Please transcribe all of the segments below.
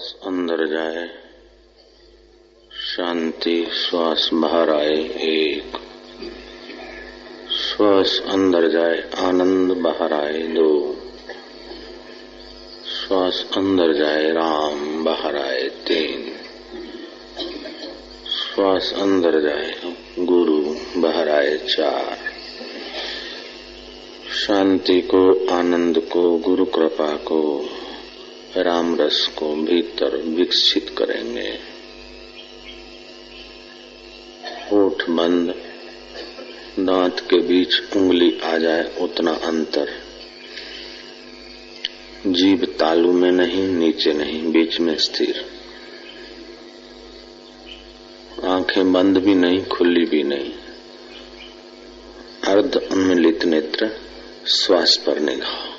श्वास अंदर जाए, शांति, श्वास बाहर आए एक। श्वास अंदर जाए, आनंद बाहर आए दो। श्वास अंदर जाए, राम बाहर आए तीन। श्वास अंदर जाए, गुरु बाहर आए चार। शांति को, आनंद को, गुरु कृपा को राम रस को भीतर विकसित करेंगे। होठ बंद, दांत के बीच उंगली आ जाए उतना अंतर। जीभ तालू में नहीं, नीचे नहीं, बीच में स्थिर। आँखें बंद भी नहीं, खुली भी नहीं। अर्ध उन्मिलित नेत्र, श्वास पर निगाह।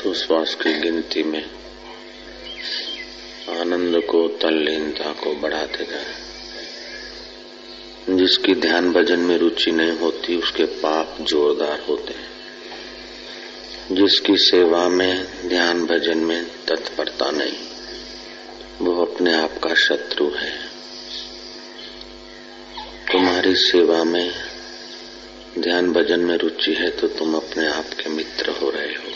श्वासोश्वास की गिनती में आनंद को तल्लीनता को बढ़ाते जाए जिसकी ध्यान भजन में रुचि नहीं होती, उसके पाप जोरदार होते हैं। जिसकी सेवा में, ध्यान भजन में तत्परता नहीं, वो अपने आप का शत्रु है। तुम्हारी सेवा में, ध्यान भजन में रुचि है तो तुम अपने आप के मित्र हो रहे हो।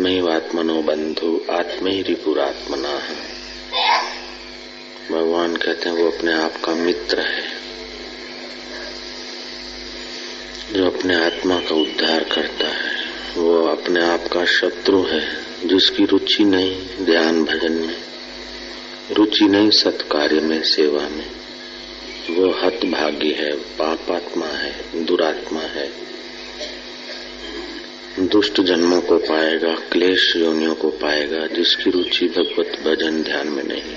आत्मैवात्मनो बंधु आत्म ही। रिपुरात्मना है भगवान कहते हैं वो अपने आप का मित्र है। जो अपने आत्मा का उद्धार करता है, वो अपने आप का शत्रु है, जिसकी रुचि नहीं ध्यान भजन में, रुचि नहीं सत्कार्य में, सेवा में। वो हत हतभागी है, पापात्मा है, दुरात्मा है। दुष्ट जन्मों को पाएगा, क्लेश योनियों को पाएगा, जिसकी रुचि भगवत भजन ध्यान में नहीं।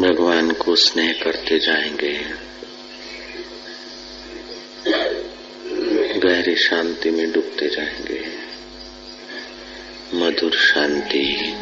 भगवान को स्नेह करते जाएँगे। गहरी शांति में डूबते जाएँगे। मधुर शांति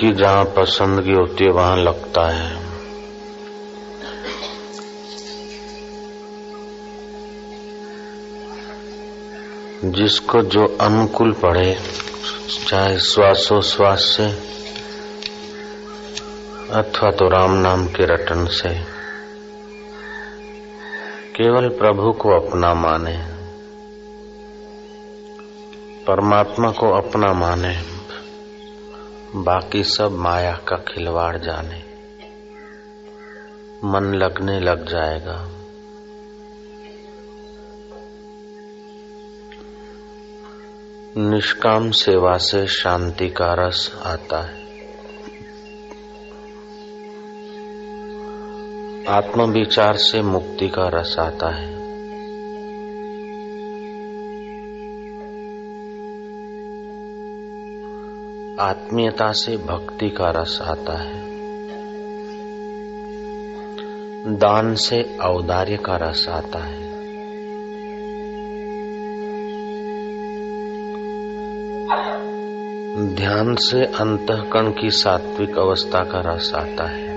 की जहाँ पसंदगी होती है, वहाँ लगता है। जिसको जो अनुकूल पड़े, चाहे श्वासोश्वास से अथवा तो राम नाम के रटन से, केवल प्रभु को अपना माने, परमात्मा को अपना माने। बाकी सब माया का खिलवाड़ जाने। मन लगने लग जाएगा। निष्काम सेवा से शांति का रस आता है। आत्मविचार से मुक्ति का रस आता है। आत्मीयता से भक्ति का रस आता है। दान से औदार्य का रस आता है। ध्यान से अंतकरण की सात्विक अवस्था का रस आता है।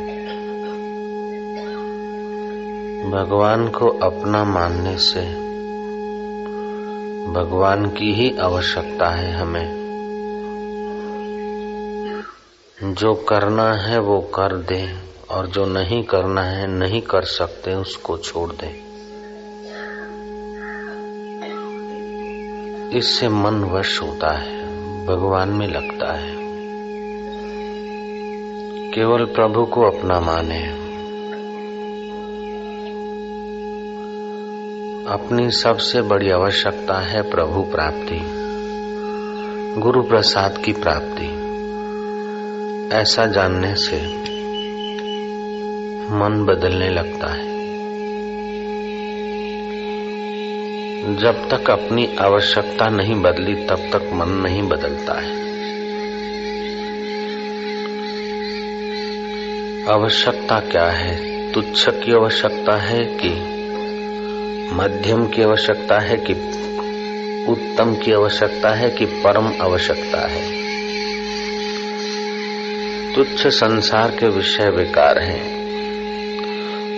भगवान को अपना मानने से भगवान की ही आवश्यकता है हमें। जो करना है वो कर दे और जो नहीं करना है नहीं कर सकते, उसको छोड़ दे। इससे मन वश होता है, भगवान में लगता है। केवल प्रभु को अपना माने। अपनी सबसे बड़ी आवश्यकता है प्रभु प्राप्ति, गुरु प्रसाद की प्राप्ति। ऐसा जानने से मन बदलने लगता है। जब तक अपनी आवश्यकता नहीं बदली, तब तक मन नहीं बदलता है। आवश्यकता क्या है? तुच्छ की आवश्यकता है कि मध्यम की आवश्यकता है कि उत्तम की आवश्यकता है कि परम आवश्यकता है? तुच्छ संसार के विषय विकार हैं।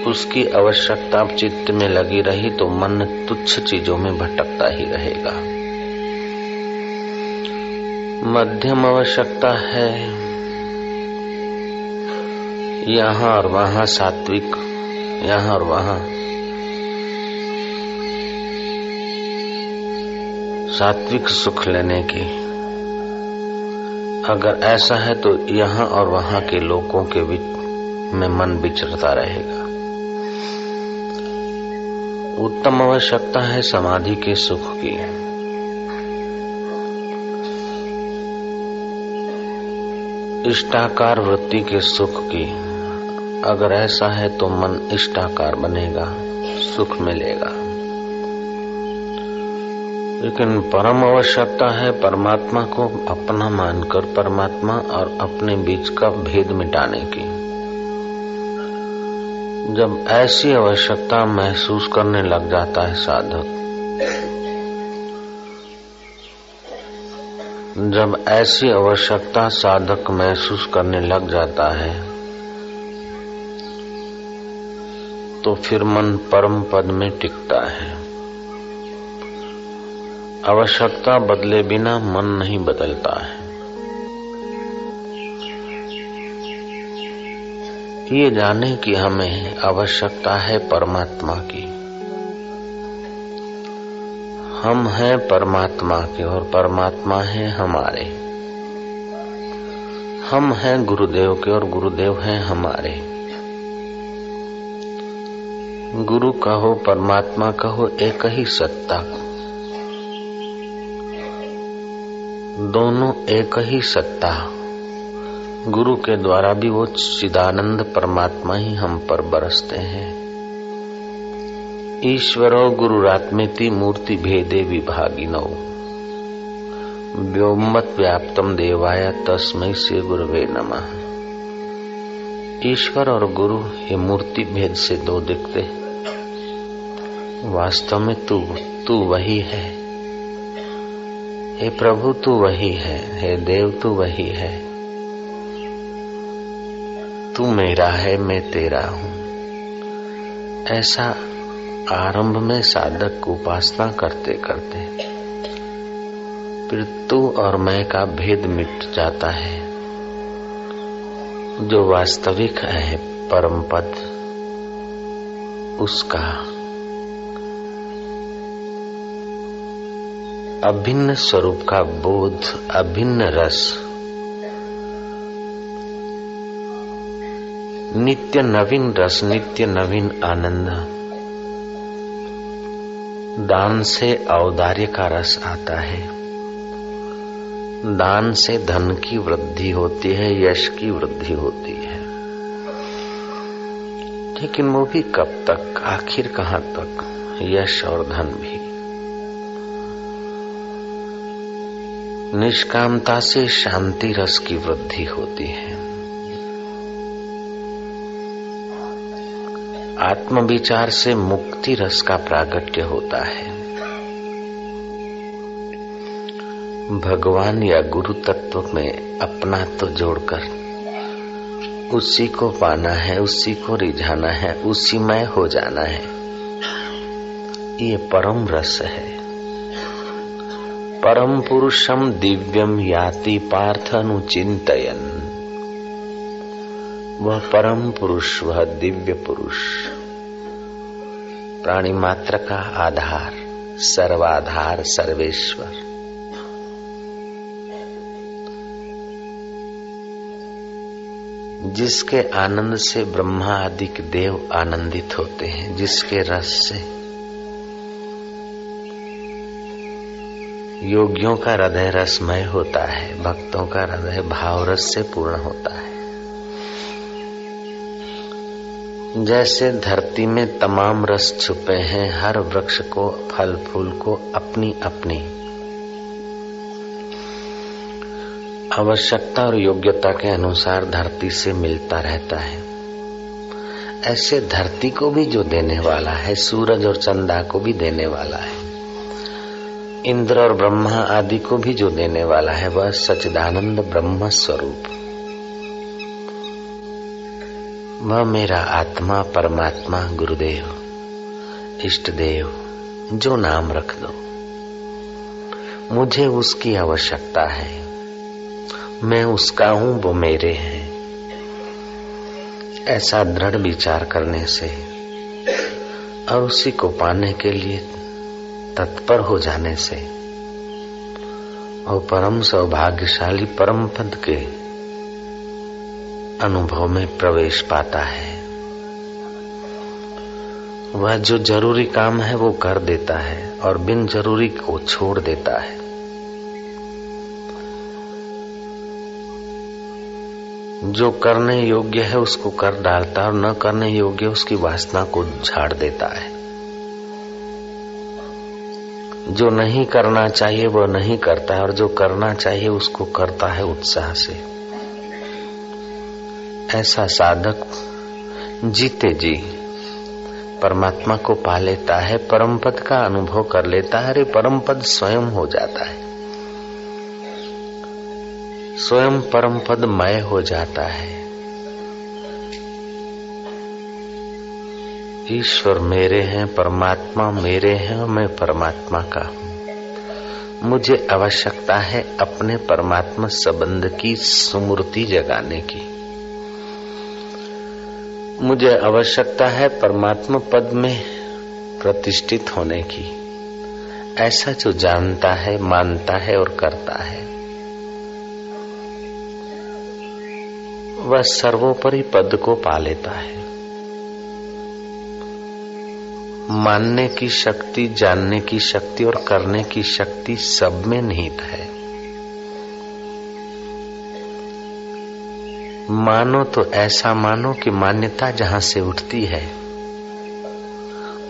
उसकी आवश्यकता चित्त में लगी रही तो मन तुच्छ चीज़ों में भटकता ही रहेगा। मध्यम आवश्यकता है। यहाँ और वहाँ सात्विक, यहाँ और वहाँ। सात्विक सुख लेने की। अगर ऐसा है तो यहाँ और वहाँ के लोगों के बीच में मन विचरता रहेगा। उत्तम आवश्यकता है समाधि के सुख की। इष्टाकार वृत्ति के सुख की। अगर ऐसा है तो मन इष्टाकार बनेगा, सुख मिलेगा। लेकिन परम आवश्यकता है परमात्मा को अपना मानकर परमात्मा और अपने बीच का भेद मिटाने की। जब ऐसी आवश्यकता महसूस करने लग जाता है साधक, जब ऐसी आवश्यकता साधक महसूस करने लग जाता है तो फिर मन परम पद में टिकता है। आवश्यकता बदले बिना मन नहीं बदलता है। ये जाने कि हमें आवश्यकता है परमात्मा की। हम हैं परमात्मा के और परमात्मा है हमारे। हम हैं गुरुदेव के और गुरुदेव हैं हमारे। गुरु कहो, परमात्मा कहो, एक ही सत्ता को। दोनों एक ही सत्ता। गुरु के द्वारा भी वो चिदानंद परमात्मा ही हम पर बरसते हैं। ईश्वरो गुरुरात्मेति मूर्ति भेदे विभागिनो। व्योमत व्याप्तम देवाय तस्मय से गुरुवे नमः। ईश्वर और गुरु ये मूर्ति भेद से दो दिखते वास्तव में तू तू वही है। हे प्रभु, तू वही है। हे देव, तू वही है। तू मेरा है, मैं तेरा हूँ। ऐसा आरंभ में साधक उपासना करते करते फिर तू और मैं का भेद मिट जाता है, जो वास्तविक है परम पद उसका अभिन्न स्वरूप का बोध, अभिन्न रस। नित्य नवीन रस, नित्य नवीन आनंद। दान से औदार्य का रस आता है। दान से धन की वृद्धि होती है, यश की वृद्धि होती है। लेकिन वो भी कब तक? आखिर कहाँ तक? यश और धन भी। निष्कामता से शांति रस की वृद्धि होती है। आत्मविचार से मुक्ति रस का प्रागट्य होता है। भगवान या गुरु तत्व में अपना तो जोड़कर उसी को पाना है, उसी को रिझाना है, उसी में हो जाना है। ये परम रस है। परम पुरुषम दिव्यम याति पार्थ अनुचिंतयन वह परम पुरुष, वह दिव्य पुरुष। प्राणी मात्र का आधार, सर्वाधार, सर्वेश्वर। जिसके आनंद से ब्रह्मा आदि देव आनंदित होते हैं, जिसके रस से योगियों का हृदय रसमय होता है, भक्तों का हृदय भाव रस से पूर्ण होता है। जैसे धरती में तमाम रस छुपे हैं, हर वृक्ष को फल फूल को अपनी अपनी आवश्यकता और योग्यता के अनुसार धरती से मिलता रहता है। ऐसे धरती को भी जो देने वाला है, सूरज और चंदा को भी देने वाला है। इंद्र और ब्रह्मा आदि को भी जो देने वाला है, वह सचिदानंद ब्रह्म स्वरूप। वह मेरा आत्मा, परमात्मा, गुरुदेव इष्ट देव जो नाम रख दो। मुझे उसकी आवश्यकता है। मैं उसका हूँ, वो मेरे हैं। ऐसा दृढ़ विचार करने से और उसी को पाने के लिए तत्पर हो जाने से, और परम सौभाग्यशाली परम पद के अनुभव में प्रवेश पाता है। वह जो ज़रूरी काम है वो कर देता है, और बिन ज़रूरी को छोड़ देता है। जो करने योग्य है उसको कर डालता है, और न करने योग्य उसकी वासना को झाड़ देता है। जो नहीं करना चाहिए, वह नहीं करता है, और जो करना चाहिए, उसको करता है उत्साह से। ऐसा साधक जीते जी, परमात्मा को पा लेता है, परम पद का अनुभव कर लेता है, अरे परम पद स्वयं हो जाता है। स्वयं परम पद मय हो जाता है। ईश्वर मेरे हैं, परमात्मा मेरे हैं और मैं परमात्मा का हूँ। मुझे आवश्यकता है अपने परमात्मा संबंध की सुमूर्ति जगाने की। मुझे आवश्यकता है परमात्मा पद में प्रतिष्ठित होने की। ऐसा जो जानता है, मानता है और करता है। वह सर्वोपरि पद को पा लेता है। मानने की शक्ति, जानने की शक्ति और करने की शक्ति सब में निहित है। मानो तो ऐसा मानो कि मान्यता जहाँ से उठती है,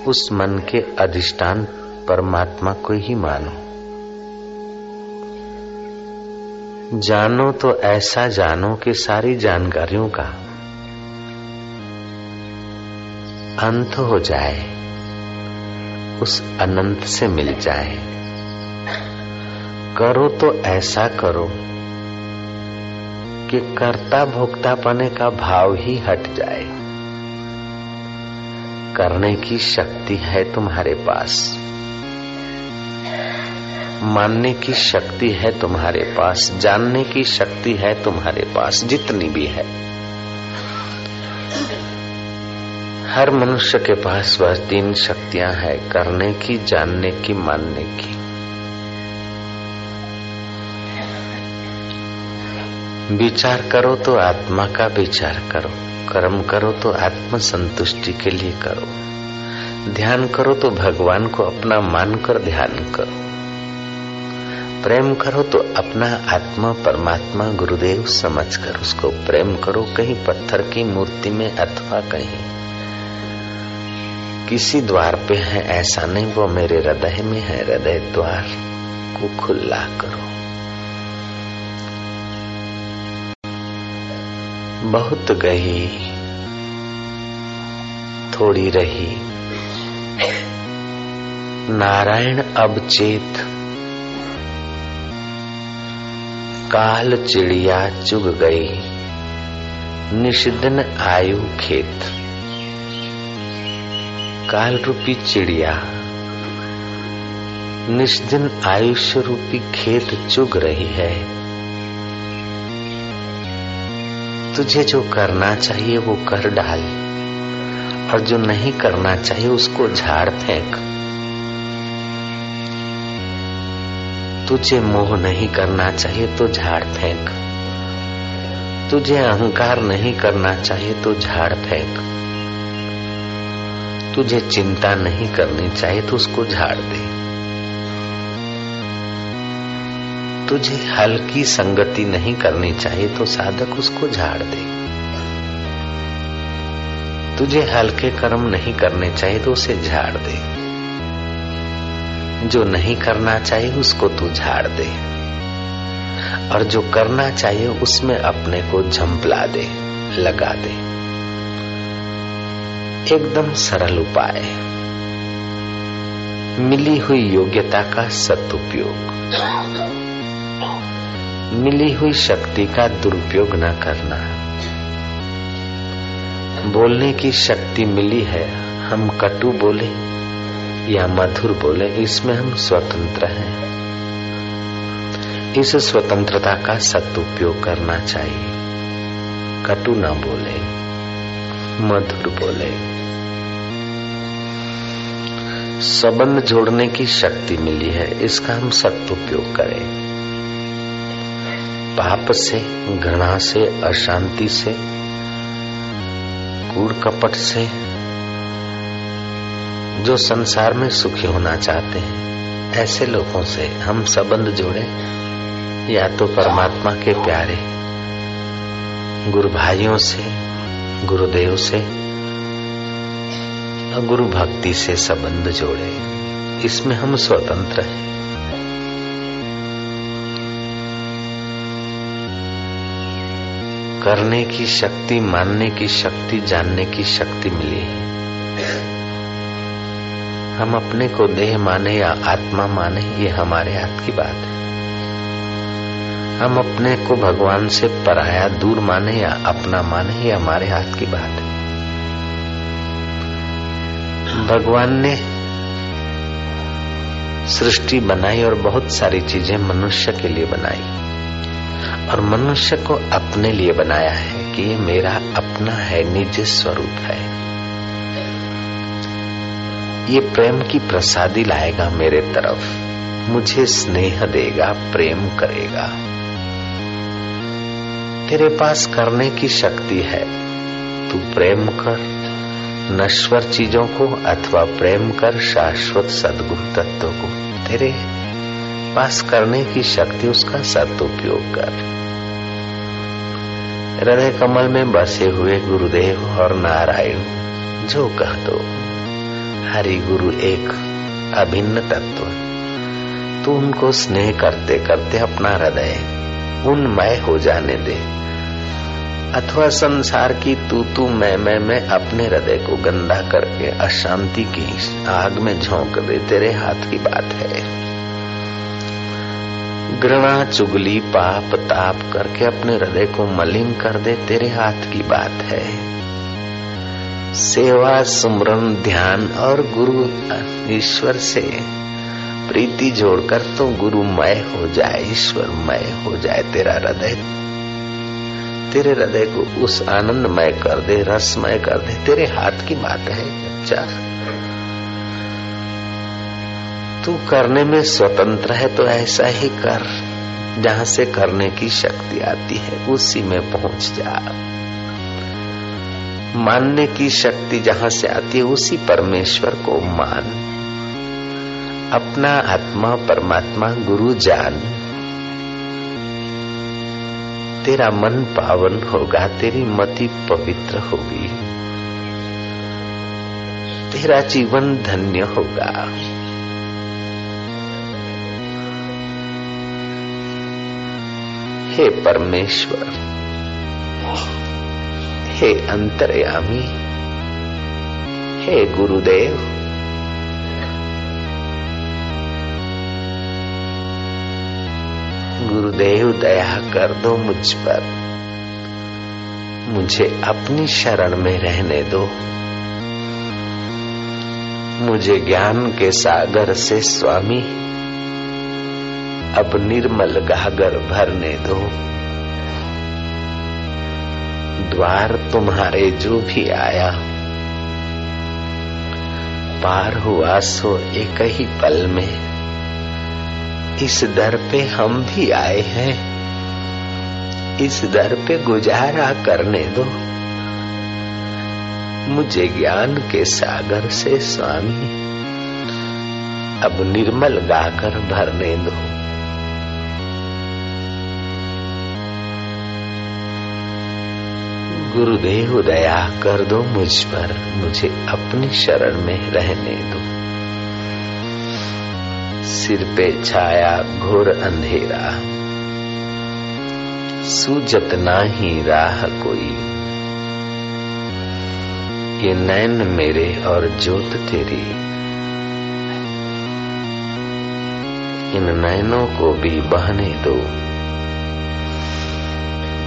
उस मन के अधिष्ठान परमात्मा को ही मानो। जानो तो ऐसा जानो कि सारी जानकारियों का अंत हो जाए। उस अनंत से मिल जाए। करो तो ऐसा करो कि कर्ता भोक्ता पने का भाव ही हट जाए। करने की शक्ति है तुम्हारे पास। मानने की शक्ति है तुम्हारे पास। जानने की शक्ति है तुम्हारे पास। जितनी भी है। हर मनुष्य के पास वह तीन शक्तियाँ हैं, करने की, जानने की, मानने की। विचार करो तो आत्मा का विचार करो, कर्म करो तो आत्म संतुष्टि के लिए करो। ध्यान करो तो भगवान को अपना मानकर ध्यान करो। प्रेम करो तो अपना आत्मा परमात्मा गुरुदेव समझकर उसको प्रेम करो, कहीं पत्थर की मूर्ति में अथवा कहीं। किसी द्वार पे है, ऐसा नहीं, वो मेरे हृदय में है, हृदय द्वार को खुला करो। बहुत गई थोड़ी रही। नारायण अब चेत, काल चिड़िया चुग गई निषिदन आयु खेत। काल रूपी चिड़िया। निष्दिन आयुष्य रूपी खेत चुग रही है। तुझे जो करना चाहिए वो कर डाल, और जो नहीं करना चाहिए उसको झाड़ फेंक। तुझे मोह नहीं करना चाहिए तो झाड़ फेंक। तुझे अहंकार नहीं करना चाहिए तो झाड़ फेंक। तुझे चिंता नहीं करनी चाहिए तो उसको झाड़ दे। तुझे हल्की संगति नहीं करनी चाहिए तो साधक उसको झाड़ दे। तुझे हल्के कर्म नहीं करने चाहिए तो उसे झाड़ दे। जो नहीं करना चाहिए, उसको तू झाड़ दे। और जो करना चाहिए, उसमें अपने को झंपला दे, लगा दे। एकदम सरल उपाय मिली हुई योग्यता का सदुपयोग। मिली हुई शक्ति का दुरुपयोग न करना। बोलने की शक्ति मिली है, हम कटु बोले, या मधुर बोले, इसमें हम स्वतंत्र हैं। इस स्वतंत्रता का सदुपयोग करना चाहिए। कटु ना बोले। मधुर बोले संबंध जोड़ने की शक्ति मिली है, इसका हम सदुपयोग करें। पाप से, घृणा से, अशांति से, कूड़ कपट से, जो संसार में सुखी होना चाहते हैं, ऐसे लोगों से हम संबंध जोड़े, या तो परमात्मा के प्यारे, गुरु भाइयों से गुरुदेव से और गुरु भक्ति से संबंध जोड़े। इसमें हम स्वतंत्र हैं। करने की शक्ति, मानने की शक्ति, जानने की शक्ति मिली है। हम अपने को देह माने या आत्मा माने, ये हमारे हाथ की बात है। हम अपने को भगवान से पराया, दूर माने या अपना माने, ये हमारे हाथ की बात है। भगवान ने सृष्टि बनाई और बहुत सारी चीज़ें मनुष्य के लिए बनाई। और मनुष्य को अपने लिए बनाया है कि ये मेरा अपना है, निज स्वरूप है। ये प्रेम की प्रसादी लाएगा मेरे तरफ़, मुझे स्नेह देगा, प्रेम करेगा। तेरे पास करने की शक्ति है। तू प्रेम कर, नश्वर चीज़ों को अथवा प्रेम कर शाश्वत सदगुण तत्व को तेरे पास करने की शक्ति, उसका सदुपयोग कर। हृदय कमल में बसे हुए गुरुदेव और नारायण, जो कह दो, हरि गुरु एक अभिन्न तत्व। तू उनको स्नेह करते करते अपना हृदय उनमय हो जाने दे। अथवा संसार की तू तू मैं मैं मैं अपने हृदय को गंदा करके अशांति की आग में झोंक दे, तेरे हाथ की बात है। घृणा, चुगली, पाप, ताप करके अपने हृदय को मलिन कर दे, तेरे हाथ की बात है। सेवा सुमरन ध्यान और गुरु, ईश्वर से प्रीति जोड़कर तो गुरुमय हो जाए ईश्वरमय हो जाए तेरा हृदय। तेरे हृदय को उस आनंदमय कर दे रसमय कर दे। तेरे हाथ की बात है अच्छा तू करने में स्वतंत्र है तो ऐसा ही कर। जहाँ से करने की शक्ति आती है, उसी में पहुँच जा। मानने की शक्ति जहाँ से आती है, उसी परमेश्वर को मान। अपना आत्मा परमात्मा गुरु जान। तेरा मन पावन होगा, तेरी मति पवित्र होगी। तेरा जीवन धन्य होगा। हे परमेश्वर, हे अंतर्यामी, हे गुरुदेव गुरुदेव, दया कर दो मुझ पर। मुझे अपनी शरण में रहने दो। मुझे ज्ञान के सागर से स्वामी, अब निर्मल गागर भरने दो। द्वार तुम्हारे जो भी आया, पार हुआ सो एक ही पल में। इस दर पे हम भी आए हैं। इस दर पे गुजारा करने दो। मुझे ज्ञान के सागर से स्वामी, अब निर्मल गाकर भरने दो। गुरुदेव, दया कर दो मुझ पर, मुझे अपनी शरण में रहने दो। सिर पे छाया घोर अंधेरा। सूजत ना ही राह कोई। ये नैन मेरे और जोत तेरी। इन नैनों को भी बहने दो।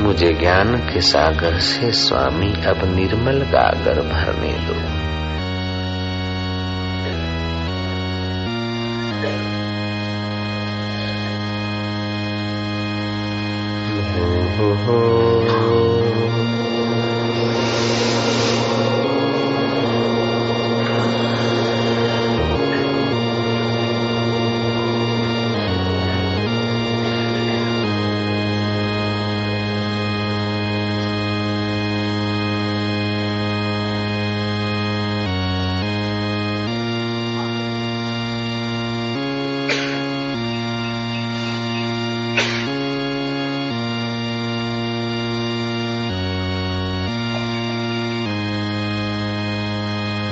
मुझे ज्ञान के सागर से स्वामी अब निर्मल गागर भरने दो। हो,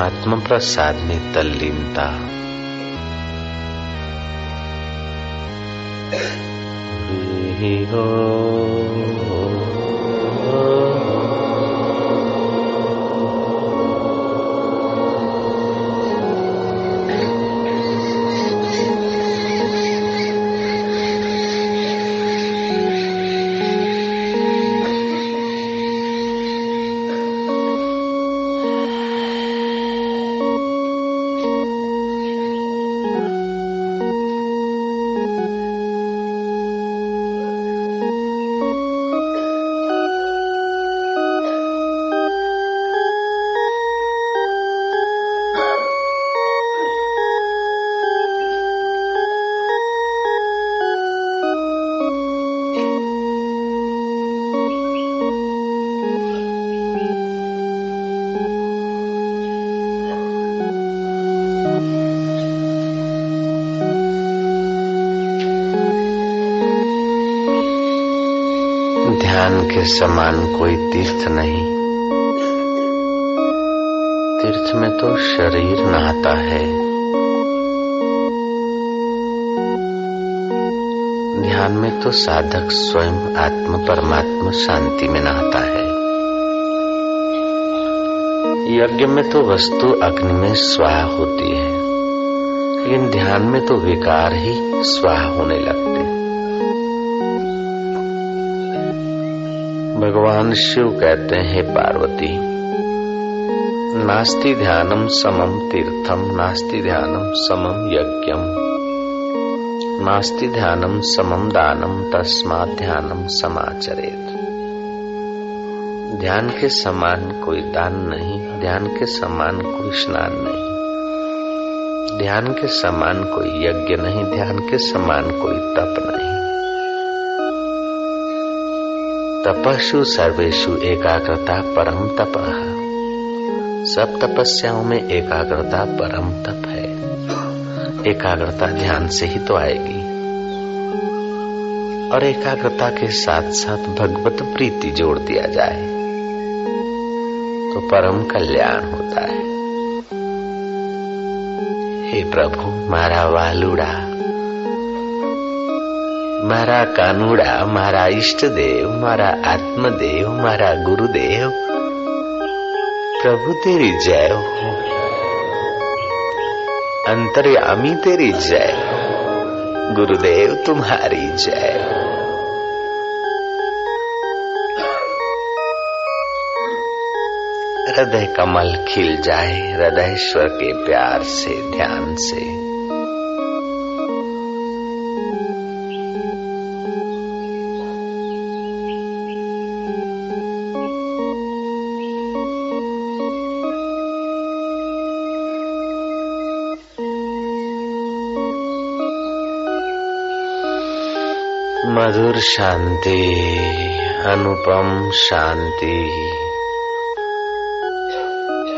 परमात्मा प्रसाद में तल्लीनता हो। के समान कोई तीर्थ नहीं। तीर्थ में तो शरीर नहाता है। ध्यान में तो साधक स्वयं आत्म परमात्मा शांति में नहाता है। यज्ञ में तो वस्तु अग्नि में स्वाह होती है, लेकिन ध्यान में तो विकार ही स्वाह होने लगते भगवान शिव कहते हैं, पार्वती, नास्ति ध्यानम समम तीर्थम नास्ति ध्यानम समम यज्ञम नास्ति ध्यानम समम दानम तस्मा ध्यानम समाचरेत। ध्यान के समान कोई दान नहीं, ध्यान के समान कोई स्नान नहीं। ध्यान के समान कोई यज्ञ नहीं, ध्यान के समान कोई तप नहीं। तपस्ु सर्वेशु एकाग्रता परम तप। सब तपस्याओं में एकाग्रता परम तप है। एकाग्रता ध्यान से ही तो आएगी। और एकाग्रता के साथ साथ भगवत प्रीति जोड़ दिया जाए तो परम कल्याण होता है। हे प्रभु, मारा वालुड़ा મારા કાનુડા મારા ઈષ્ટદેવ મારા આત્મદેવ મારા ગુરુદેવ प्रभु तेरी जय हो अंतर्यामी तेरी जय गुरुदेव तुम्हारी जय हृदय कमल खिल जाए हृदयश्वर के प्यार से ध्यान से शांति अनुपम शांति।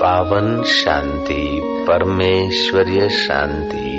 पावन शांति परमेश्वरीय शांति।